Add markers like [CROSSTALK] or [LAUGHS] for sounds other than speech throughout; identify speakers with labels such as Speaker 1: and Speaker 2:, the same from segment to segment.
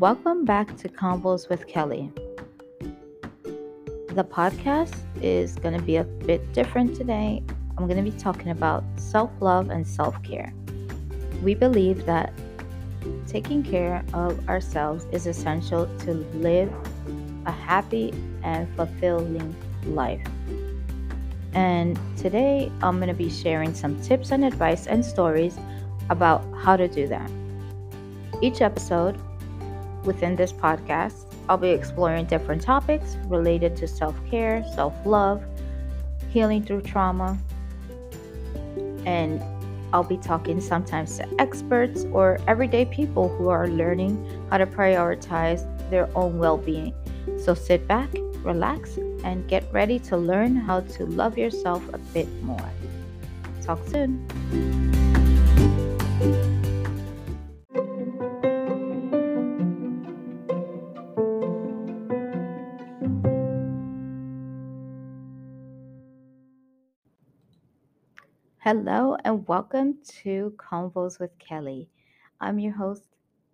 Speaker 1: Welcome back to Convos with Kelly. The podcast is going to be a bit different today. I'm going to be talking about self love and self care. We believe that taking care of ourselves is essential to live a happy and fulfilling life. And today I'm going to be sharing some tips and advice and stories about how to do that. Each episode within this podcast, I'll be exploring different topics related to self care, self love, healing through trauma, and I'll be talking sometimes to experts or everyday people who are learning how to prioritize their own well being. So sit back, relax, and get ready to learn how to love yourself a bit more. Talk soon. Hello and welcome to Convos with Kelly. I'm your host,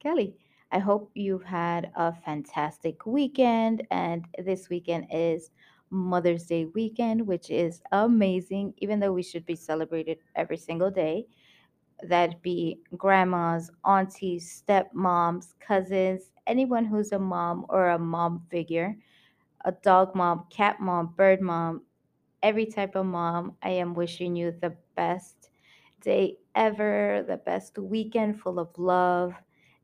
Speaker 1: Kelly. I hope you've had a fantastic weekend, and this weekend is Mother's Day weekend, which is amazing, even though we should be celebrated every single day. That be grandmas, aunties, stepmoms, cousins, anyone who's a mom or a mom figure, a dog mom, cat mom, bird mom, every type of mom. I am wishing you the best day ever, the best weekend full of love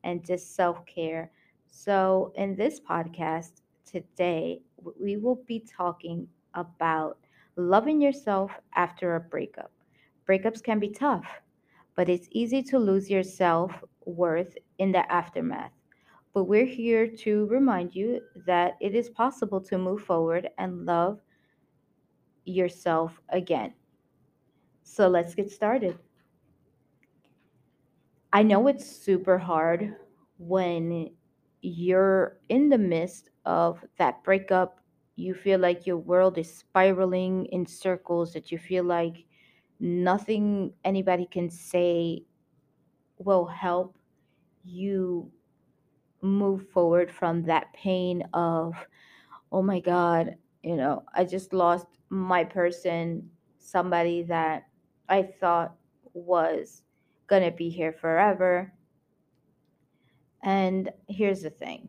Speaker 1: and just self care. So, in this podcast today, we will be talking about loving yourself after a breakup. Breakups can be tough, but it's easy to lose your self worth in the aftermath. But we're here to remind you that it is possible to move forward and love yourself again. So let's get started. I know it's super hard when you're in the midst of that breakup. You feel like your world is spiraling in circles, that you feel like nothing anybody can say will help you move forward from that pain of, oh my God, you know, I just lost my person, somebody that I thought was going to be here forever. And here's the thing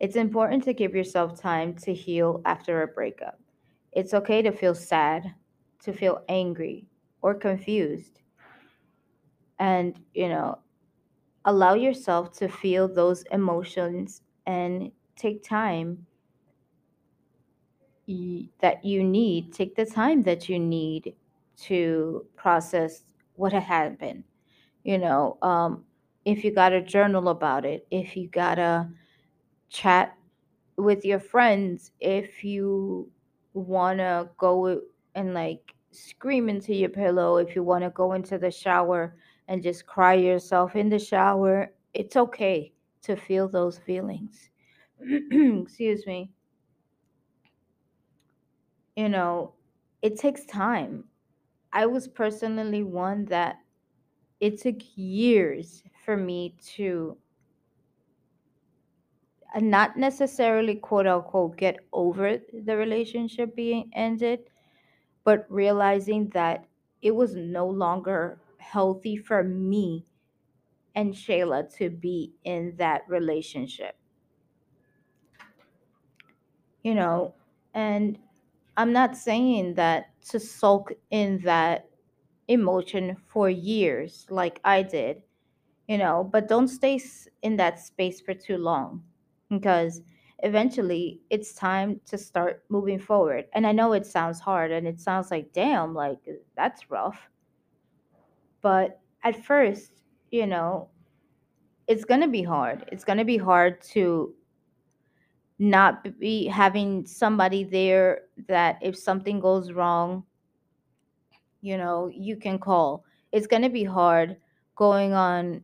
Speaker 1: it's important to give yourself time to heal after a breakup. It's okay to feel sad, to feel angry, or confused. And, you know, allow yourself to feel those emotions and take time that you need, take the time that you need to process what had happened. You know, um, if you got a journal about it, if you got a chat with your friends, if you want to go and like scream into your pillow, if you want to go into the shower and just cry yourself in the shower, it's okay to feel those feelings. [CLEARS THROAT] Excuse me. You know, it takes time. I was personally one that it took years for me to uh, not necessarily quote unquote get over the relationship being ended, but realizing that it was no longer healthy for me and Shayla to be in that relationship. You know, and I'm not saying that to sulk in that emotion for years like I did, you know, but don't stay in that space for too long because eventually it's time to start moving forward. And I know it sounds hard and it sounds like, damn, like that's rough. But at first, you know, it's going to be hard. It's going to be hard to not be having somebody there that if something goes wrong, you know, you can call. It's going to be hard going on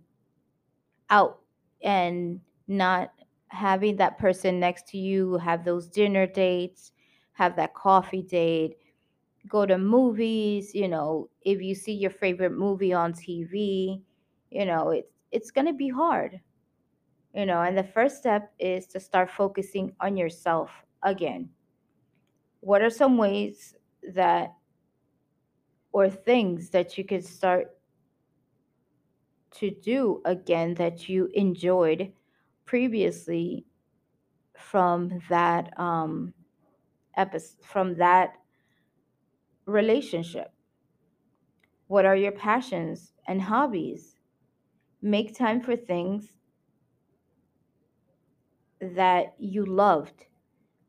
Speaker 1: out and not having that person next to you, have those dinner dates, have that coffee date, go to movies, you know, if you see your favorite movie on TV, you know, it's it's going to be hard. You know and the first step is to start focusing on yourself again. What are some ways that or things that you could start to do again that you enjoyed previously from that um episode from that relationship? What are your passions and hobbies? Make time for things that you loved.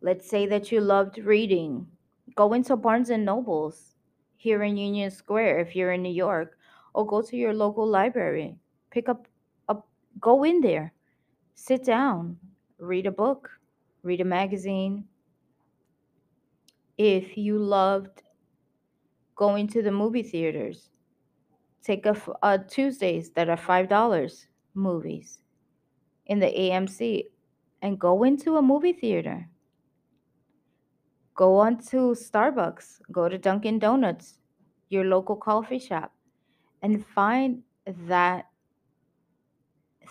Speaker 1: Let's say that you loved reading. Go into barnes and nobles here in union square if you're in new york or go to your local library. Pick up a go in there. Sit down. Read a book. Read a magazine. If you loved going to the movie theaters take a, uh, tuesdays that are five dollars movies. In the amc and go into a movie theater Go on to Starbucks, go to Dunkin' Donuts, your local coffee shop, and find that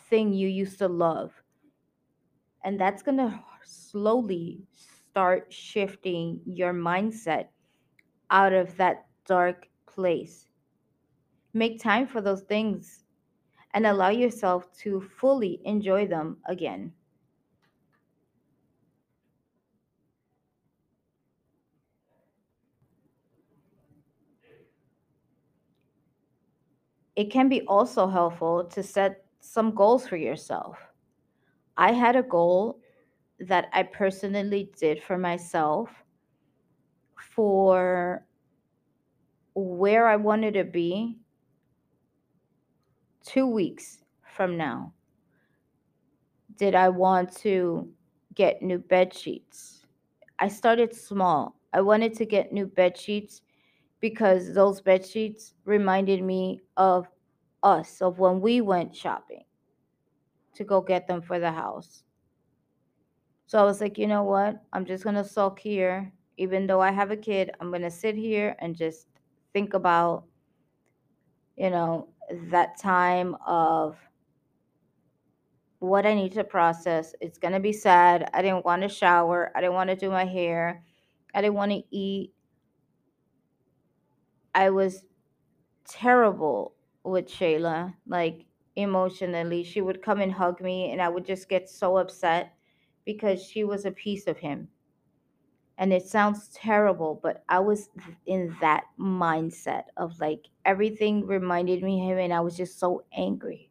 Speaker 1: thing you used to love. And that's going to slowly start shifting your mindset out of that dark place. Make time for those things and allow yourself to fully enjoy them again. It can be also helpful to set some goals for yourself. I had a goal that I personally did for myself for where I wanted to be two weeks from now. Did I want to get new bed sheets? I started small. I wanted to get new bed sheets because those bed sheets reminded me of us, of when we went shopping to go get them for the house. So I was like, you know what? I'm just going to sulk here. Even though I have a kid, I'm going to sit here and just think about, you know, that time of what I need to process. It's going to be sad. I didn't want to shower. I didn't want to do my hair. I didn't want to eat. I was terrible with Shayla, like emotionally. She would come and hug me, and I would just get so upset because she was a piece of him. And it sounds terrible, but I was in that mindset of like everything reminded me of him, and I was just so angry.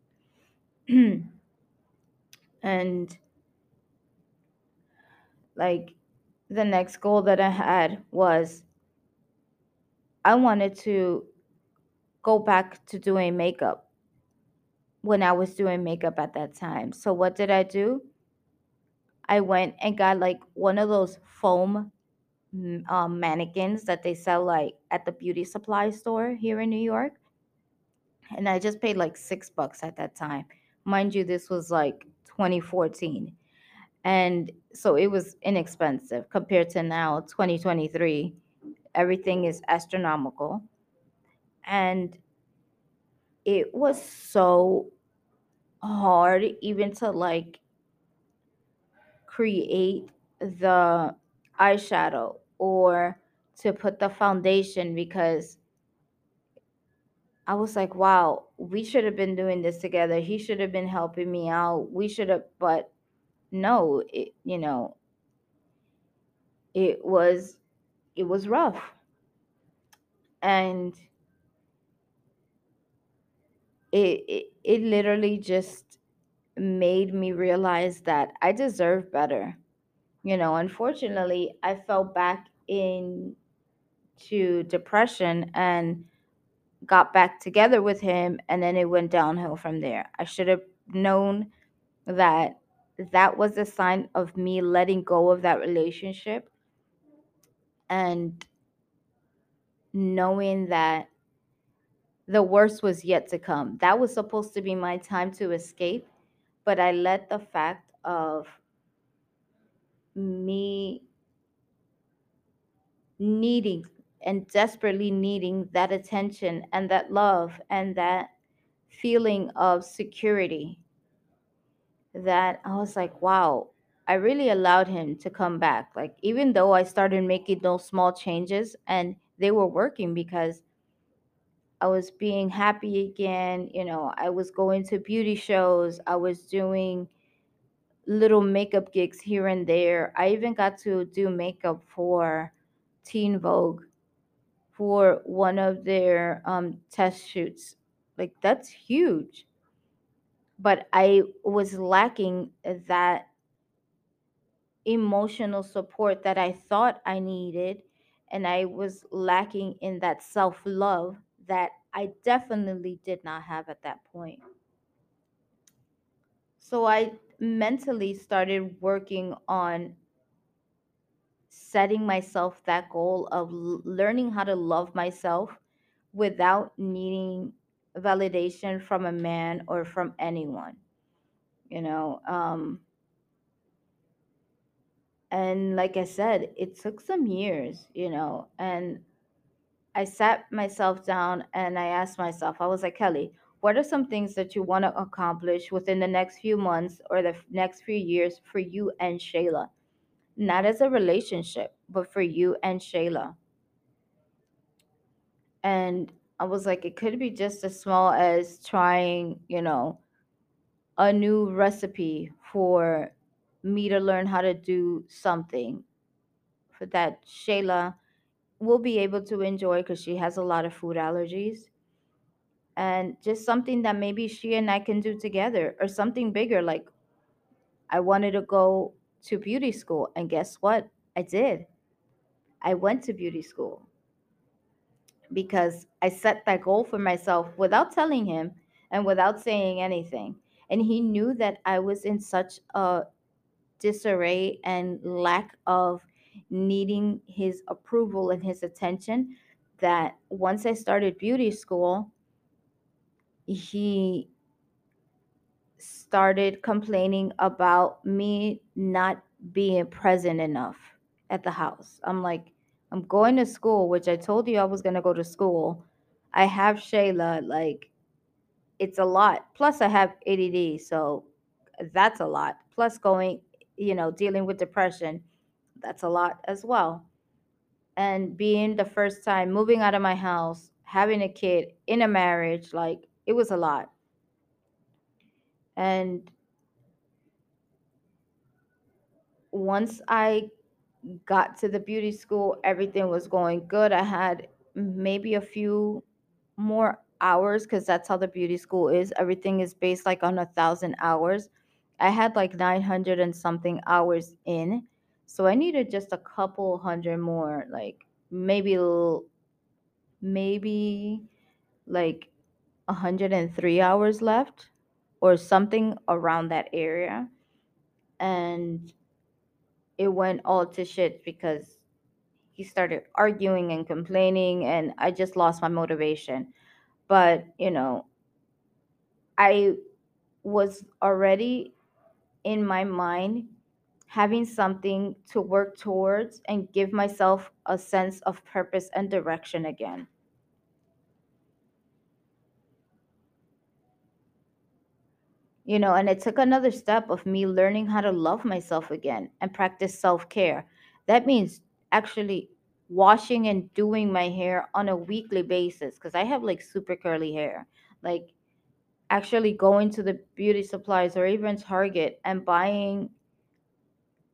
Speaker 1: [CLEARS THROAT] and like the next goal that I had was I wanted to go back to doing makeup when I was doing makeup at that time. So what did I do? I went and got like one of those foam mm, um, mannequins that they sell like at the beauty supply store here in New York. And I just paid like six bucks at that time. Mind you, this was like 2014. And so it was inexpensive compared to now, 2023. Everything is astronomical. And it was so hard even to like create the eyeshadow or to put the foundation because I was like, wow, we should have been doing this together. He should have been helping me out. We should have, but no, it, you know, it was it was rough. And it, it it literally just made me realize that I deserve better. You know, unfortunately, I fell back into depression and got back together with him and then it went downhill from there. I should have known that that was a sign of me letting go of that relationship and knowing that the worst was yet to come. That was supposed to be my time to escape, but I let the fact of me needing and desperately needing that attention and that love and that feeling of security that I was like, wow, I really allowed him to come back. Like, even though I started making those small changes and they were working because I was being happy again. You know, I was going to beauty shows, I was doing little makeup gigs here and there. I even got to do makeup for Teen Vogue for one of their um, test shoots. Like, that's huge. But I was lacking that emotional support that I thought I needed. And I was lacking in that self love that I definitely did not have at that point. So I mentally started working on setting myself that goal of learning how to love myself without needing validation from a man or from anyone, you know. Um, and like I said, it took some years, you know, and I sat myself down and I asked myself, I was like, Kelly, what are some things that you want to accomplish within the next few months or the next few years for you and Shayla? Not as a relationship, but for you and Shayla. And I was like, it could be just as small as trying, you know, a new recipe for me to learn how to do something for that Shayla will be able to enjoy because she has a lot of food allergies and just something that maybe she and I can do together or something bigger. Like I wanted to go to beauty school, and guess what? I did. I went to beauty school because I set that goal for myself without telling him and without saying anything. And he knew that I was in such a disarray and lack of needing his approval and his attention that once I started beauty school, he started complaining about me not being present enough at the house. I'm like, I'm going to school, which I told you I was going to go to school. I have Shayla, like, it's a lot. Plus, I have ADD, so that's a lot. Plus, going, you know, dealing with depression, that's a lot as well. And being the first time moving out of my house, having a kid in a marriage, like, it was a lot. And once I got to the beauty school, everything was going good. I had maybe a few more hours because that's how the beauty school is. Everything is based like on a thousand hours. I had like 900 and something hours in. So I needed just a couple hundred more, like maybe, maybe like 103 hours left or something around that area. And it went all to shit because he started arguing and complaining and I just lost my motivation. But, you know, I was already in my mind having something to work towards and give myself a sense of purpose and direction again. You know, and it took another step of me learning how to love myself again and practice self care. That means actually washing and doing my hair on a weekly basis because I have like super curly hair. Like actually going to the beauty supplies or even Target and buying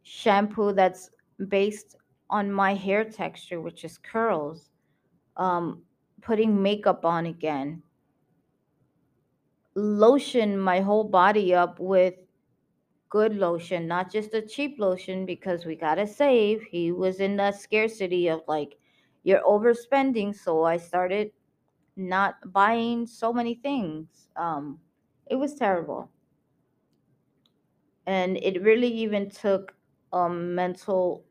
Speaker 1: shampoo that's based on my hair texture, which is curls, um, putting makeup on again, lotion my whole body up with good lotion, not just a cheap lotion because we gotta save. He was in that scarcity of like, you're overspending. So I started not buying so many things. Um, it was terrible. and it really even took a mental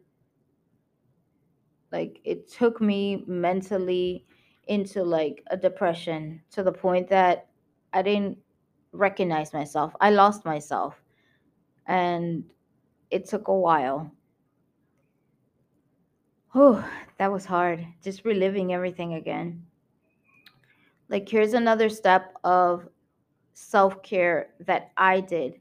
Speaker 1: like it took me mentally into like a depression to the point that I didn't recognize myself. I lost myself and it took a while. Oh, that was hard. Just reliving everything again. Like here's another step of self-care that I did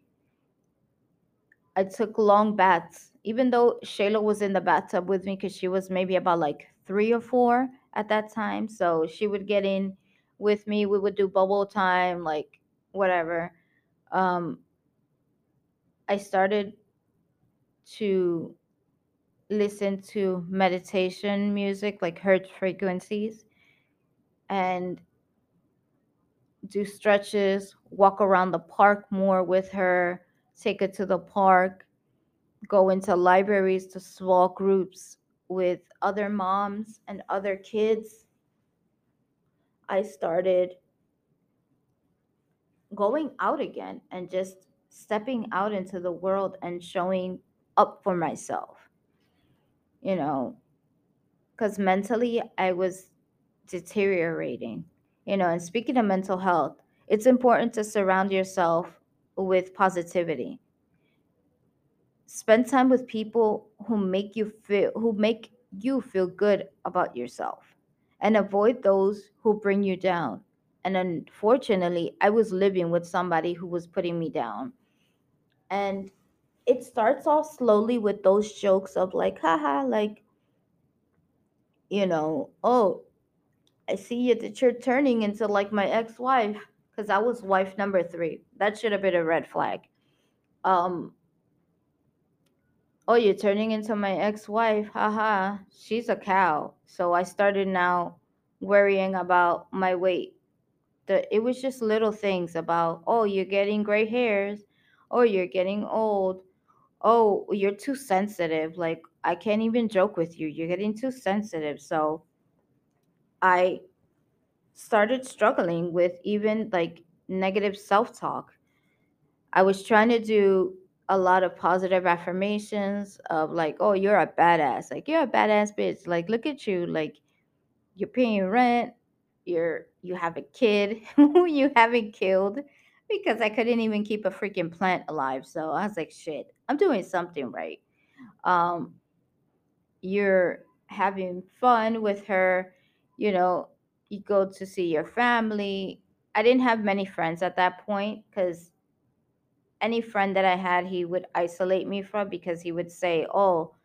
Speaker 1: I took long baths, even though Shayla was in the bathtub with me because she was maybe about like three or four at that time. So she would get in with me. We would do bubble time, like whatever. Um, I started to listen to meditation music, like hertz frequencies, and do stretches, walk around the park more with her, take her to the park, go into libraries to small groups with other moms and other kids. I started going out again and just stepping out into the world and showing up for myself, you know, because mentally I was deteriorating, you know. And speaking of mental health, it's important to surround yourself with positivity spend time with people who make you feel who make you feel good about yourself and avoid those who bring you down and unfortunately i was living with somebody who was putting me down and it starts off slowly with those jokes of like haha like you know oh i see you that you're turning into like my ex-wife because i was wife number three that should have been a red flag um Oh, you're turning into my ex-wife. Haha. She's a cow. So I started now worrying about my weight. The it was just little things about, oh, you're getting gray hairs. Oh, you're getting old. Oh, you're too sensitive. Like I can't even joke with you. You're getting too sensitive. So I started struggling with even like negative self-talk. I was trying to do a lot of positive affirmations of like, oh, you're a badass. Like you're a badass bitch. Like look at you. Like you're paying rent. You're you have a kid [LAUGHS] who you haven't killed because I couldn't even keep a freaking plant alive. So I was like, shit, I'm doing something right. Um, you're having fun with her. You know, you go to see your family. I didn't have many friends at that point because any friend that I had, he would isolate me from because he would say, "Oh,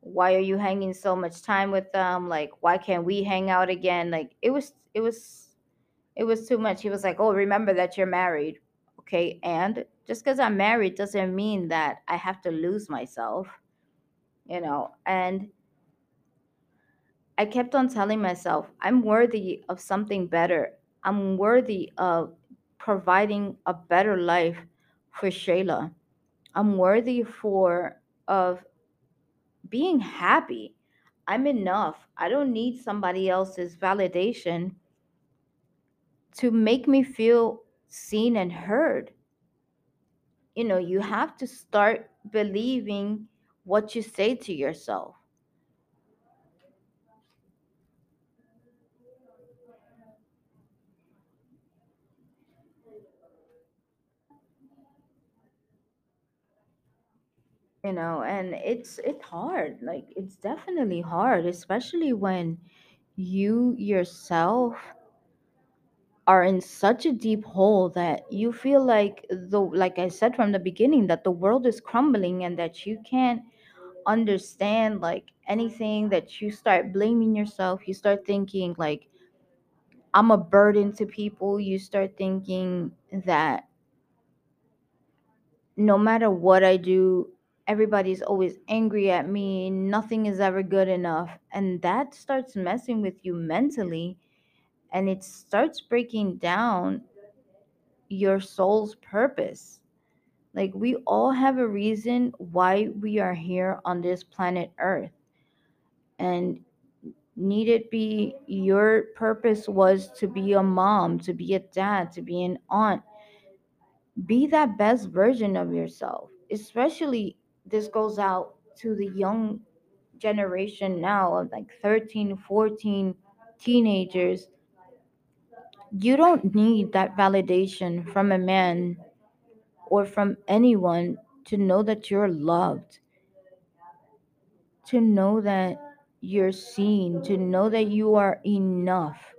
Speaker 1: why are you hanging so much time with them? Like, why can't we hang out again?" Like, it was, it was, it was too much. He was like, "Oh, remember that you're married, okay? And just because I'm married doesn't mean that I have to lose myself, you know." And I kept on telling myself, "I'm worthy of something better. I'm worthy of providing a better life for Shayla." I'm worthy for of being happy. I'm enough. I don't need somebody else's validation to make me feel seen and heard. You know, you have to start believing what you say to yourself. You know, and it's it's hard. Like it's definitely hard, especially when you yourself are in such a deep hole that you feel like the like I said from the beginning that the world is crumbling and that you can't understand like anything that you start blaming yourself you start thinking like I'm a burden to people you start thinking that no matter what I do everybody's always angry at me nothing is ever good enough and that starts messing with you mentally and it starts breaking down your soul's purpose. Like, we all have a reason why we are here on this planet Earth. And need it be your purpose was to be a mom, to be a dad, to be an aunt. Be that best version of yourself. Especially, this goes out to the young generation now of like 13, 14 teenagers. You don't need that validation from a man or from anyone to know that you're loved, to know that you're seen, to know that you are enough,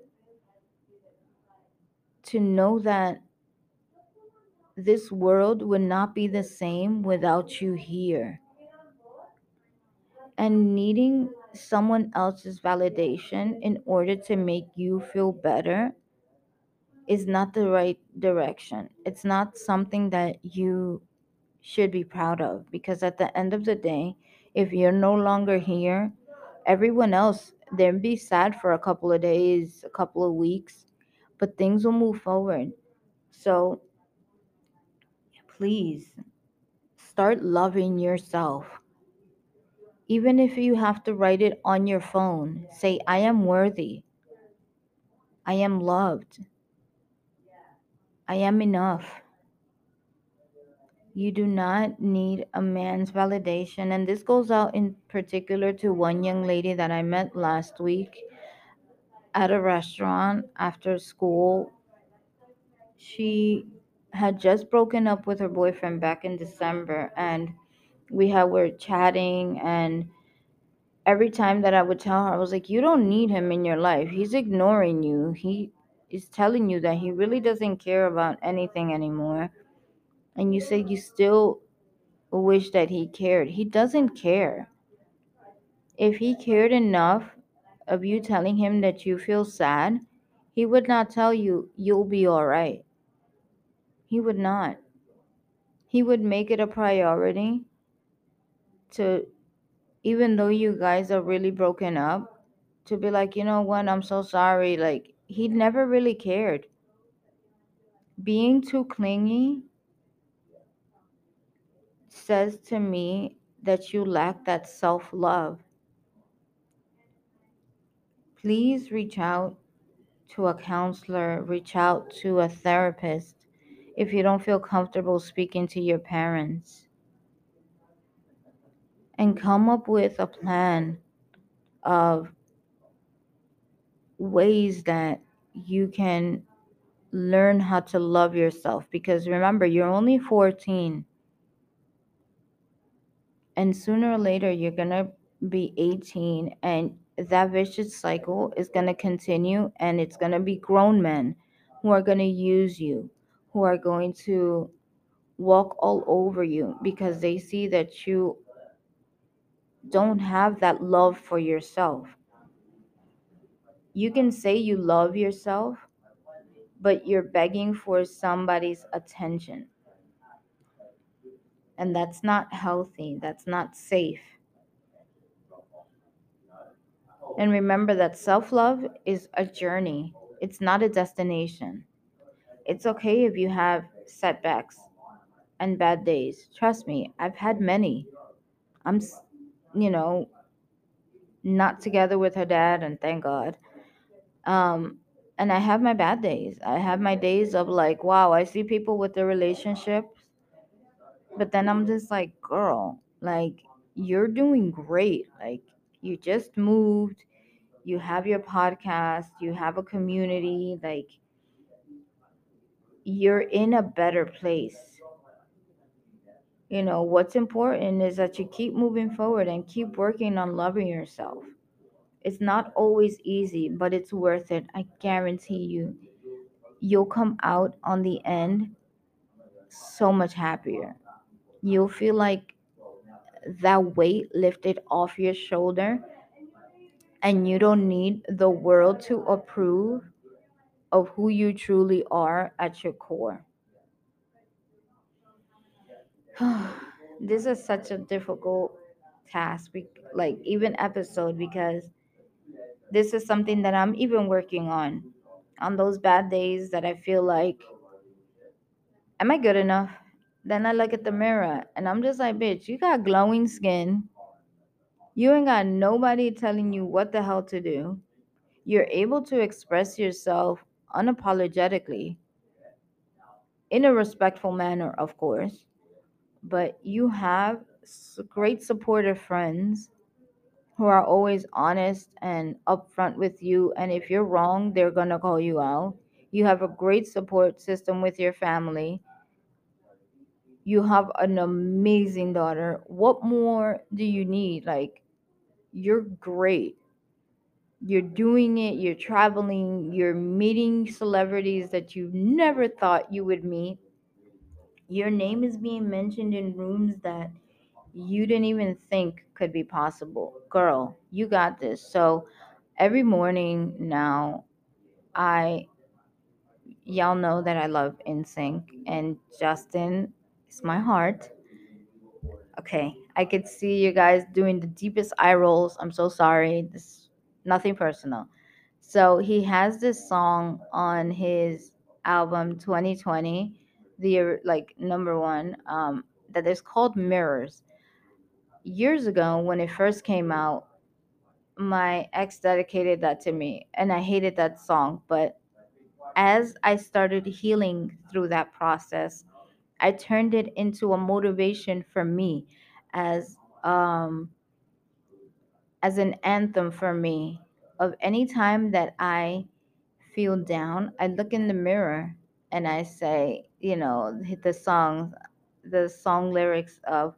Speaker 1: to know that this world would not be the same without you here. And needing someone else's validation in order to make you feel better is not the right direction. It's not something that you should be proud of because at the end of the day, if you're no longer here, everyone else they'll be sad for a couple of days, a couple of weeks, but things will move forward. So please start loving yourself. Even if you have to write it on your phone, say, I am worthy. I am loved. I am enough. You do not need a man's validation. And this goes out in particular to one young lady that I met last week at a restaurant after school. She had just broken up with her boyfriend back in December and we had were chatting and every time that I would tell her I was like you don't need him in your life. He's ignoring you. He is telling you that he really doesn't care about anything anymore. And you say you still wish that he cared. He doesn't care. If he cared enough of you telling him that you feel sad, he would not tell you you'll be all right. He would not. He would make it a priority to, even though you guys are really broken up, to be like, you know what, I'm so sorry. Like, he never really cared. Being too clingy says to me that you lack that self love. Please reach out to a counselor, reach out to a therapist if you don't feel comfortable speaking to your parents. And come up with a plan of ways that you can learn how to love yourself because remember, you're only 14. And sooner or later, you're going to be 18, and that vicious cycle is going to continue, and it's going to be grown men who are going to use you, who are going to walk all over you because they see that you don't have that love for yourself. You can say you love yourself, but you're begging for somebody's attention. And that's not healthy, that's not safe. And remember that self love is a journey, it's not a destination. It's okay if you have setbacks and bad days. Trust me, I've had many. I'm, you know, not together with her dad, and thank God. Um, and I have my bad days. I have my days of like, wow, I see people with their relationships, but then I'm just like, girl, like, you're doing great. Like, you just moved, you have your podcast, you have a community, like, you're in a better place. You know, what's important is that you keep moving forward and keep working on loving yourself. It's not always easy, but it's worth it. I guarantee you. You'll come out on the end so much happier. You'll feel like that weight lifted off your shoulder, and you don't need the world to approve of who you truly are at your core. [SIGHS] this is such a difficult task, like even episode, because this is something that I'm even working on. On those bad days that I feel like, am I good enough? Then I look at the mirror and I'm just like, bitch, you got glowing skin. You ain't got nobody telling you what the hell to do. You're able to express yourself unapologetically in a respectful manner, of course. But you have great supportive friends who are always honest and upfront with you. And if you're wrong, they're going to call you out. You have a great support system with your family. You have an amazing daughter. What more do you need? Like, you're great. You're doing it, you're traveling, you're meeting celebrities that you never thought you would meet. Your name is being mentioned in rooms that you didn't even think could be possible. Girl, you got this. So every morning now, I y'all know that I love NSYNC and Justin is my heart. Okay, I could see you guys doing the deepest eye rolls. I'm so sorry. This nothing personal. So he has this song on his album 2020, the like number one, um, that is called Mirrors. Years ago, when it first came out, my ex dedicated that to me, and I hated that song. But as I started healing through that process, I turned it into a motivation for me as um as an anthem for me of any time that I feel down, I look in the mirror and I say, you know, hit the song the song lyrics of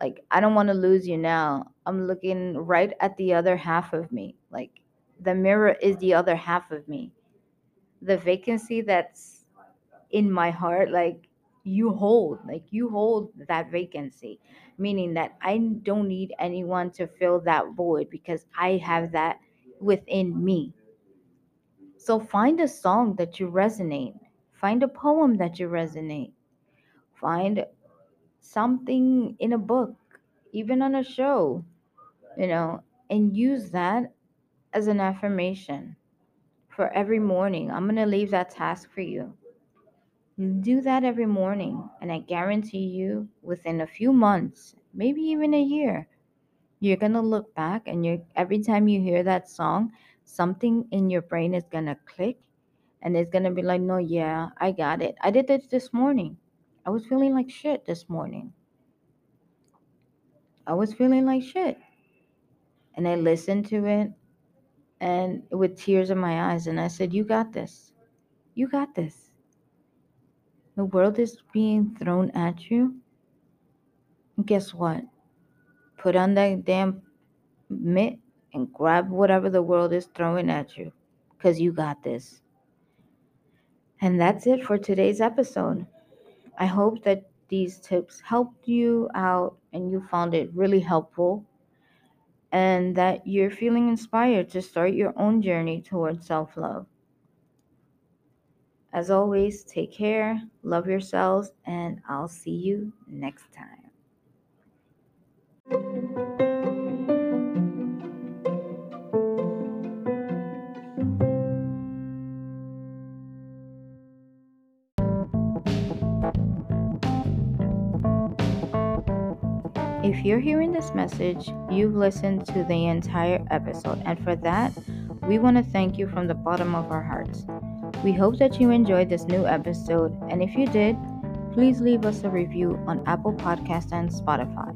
Speaker 1: like I don't want to lose you now. I'm looking right at the other half of me. Like the mirror is the other half of me. The vacancy that's in my heart like you hold like you hold that vacancy meaning that i don't need anyone to fill that void because i have that within me. So find a song that you resonate. Find a poem that you resonate. Find something in a book even on a show you know and use that as an affirmation for every morning. I'm going to leave that task for you Do that every morning, and I guarantee you, within a few months, maybe even a year, you're gonna look back and you're every time you hear that song, something in your brain is gonna click and it's gonna be like, no, yeah, I got it. I did this this morning. I was feeling like shit this morning. I was feeling like shit. And I listened to it and with tears in my eyes, and I said, You got this. You got this. The world is being thrown at you. Guess what? Put on that damn mitt and grab whatever the world is throwing at you because you got this. And that's it for today's episode. I hope that these tips helped you out and you found it really helpful and that you're feeling inspired to start your own journey towards self love. As always, take care, love yourselves, and I'll see you next time. If you're hearing this message, you've listened to the entire episode, and for that, we want to thank you from the bottom of our hearts. We hope that you enjoyed this new episode, and if you did, please leave us a review on Apple Podcast and Spotify.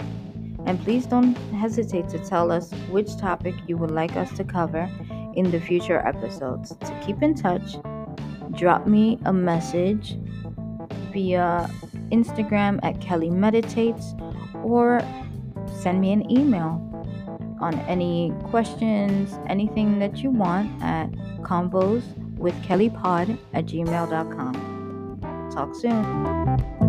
Speaker 1: And please don't hesitate to tell us which topic you would like us to cover in the future episodes. To keep in touch, drop me a message via Instagram at Kelly Meditates or send me an email on any questions, anything that you want at convos with kellypod at gmail.com. Talk soon.